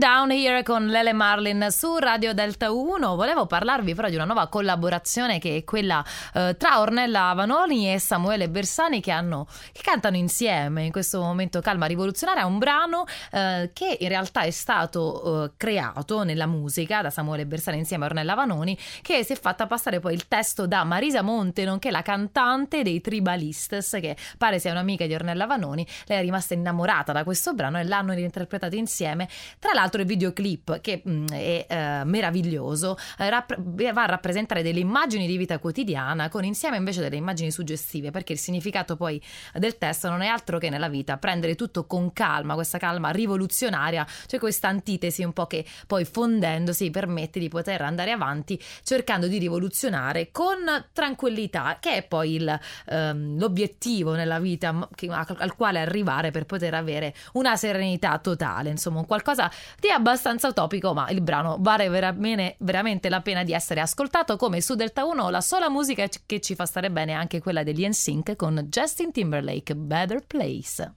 Down Here con Lele Marlin su Radio Delta 1. Volevo parlarvi però di una nuova collaborazione che è quella eh, tra Ornella Avanoni e Samuele Bersani che, hanno, che cantano insieme in questo momento Calma Rivoluzionaria, un brano eh, che in realtà è stato eh, creato nella musica da Samuele Bersani insieme a Ornella Avanoni che si è fatta passare poi il testo da Marisa Monte, nonché la cantante dei Tribalistes che pare sia un'amica di Ornella Avanoni. Lei è rimasta innamorata da questo brano e l'hanno reinterpretato insieme. Tra l'altro il videoclip che mh, mm, è eh, meraviglioso eh, rapp- va a rappresentare delle immagini di vita quotidiana con insieme invece delle immagini suggestive perché il significato poi del testo non è altro che nella vita prendere tutto con calma, questa calma rivoluzionaria, cioè questa antitesi un po' che poi fondendosi permette di poter andare avanti cercando di rivoluzionare con tranquillità che è poi il, ehm, l'obiettivo nella vita che, al quale arrivare per poter avere una serenità totale, insomma qualcosa di abbastanza utopico, ma il brano vale veramente, veramente la pena di essere ascoltato come su Delta 1 la sola musica che ci fa stare bene è anche quella degli NSYNC con Justin Timberlake, Better Place.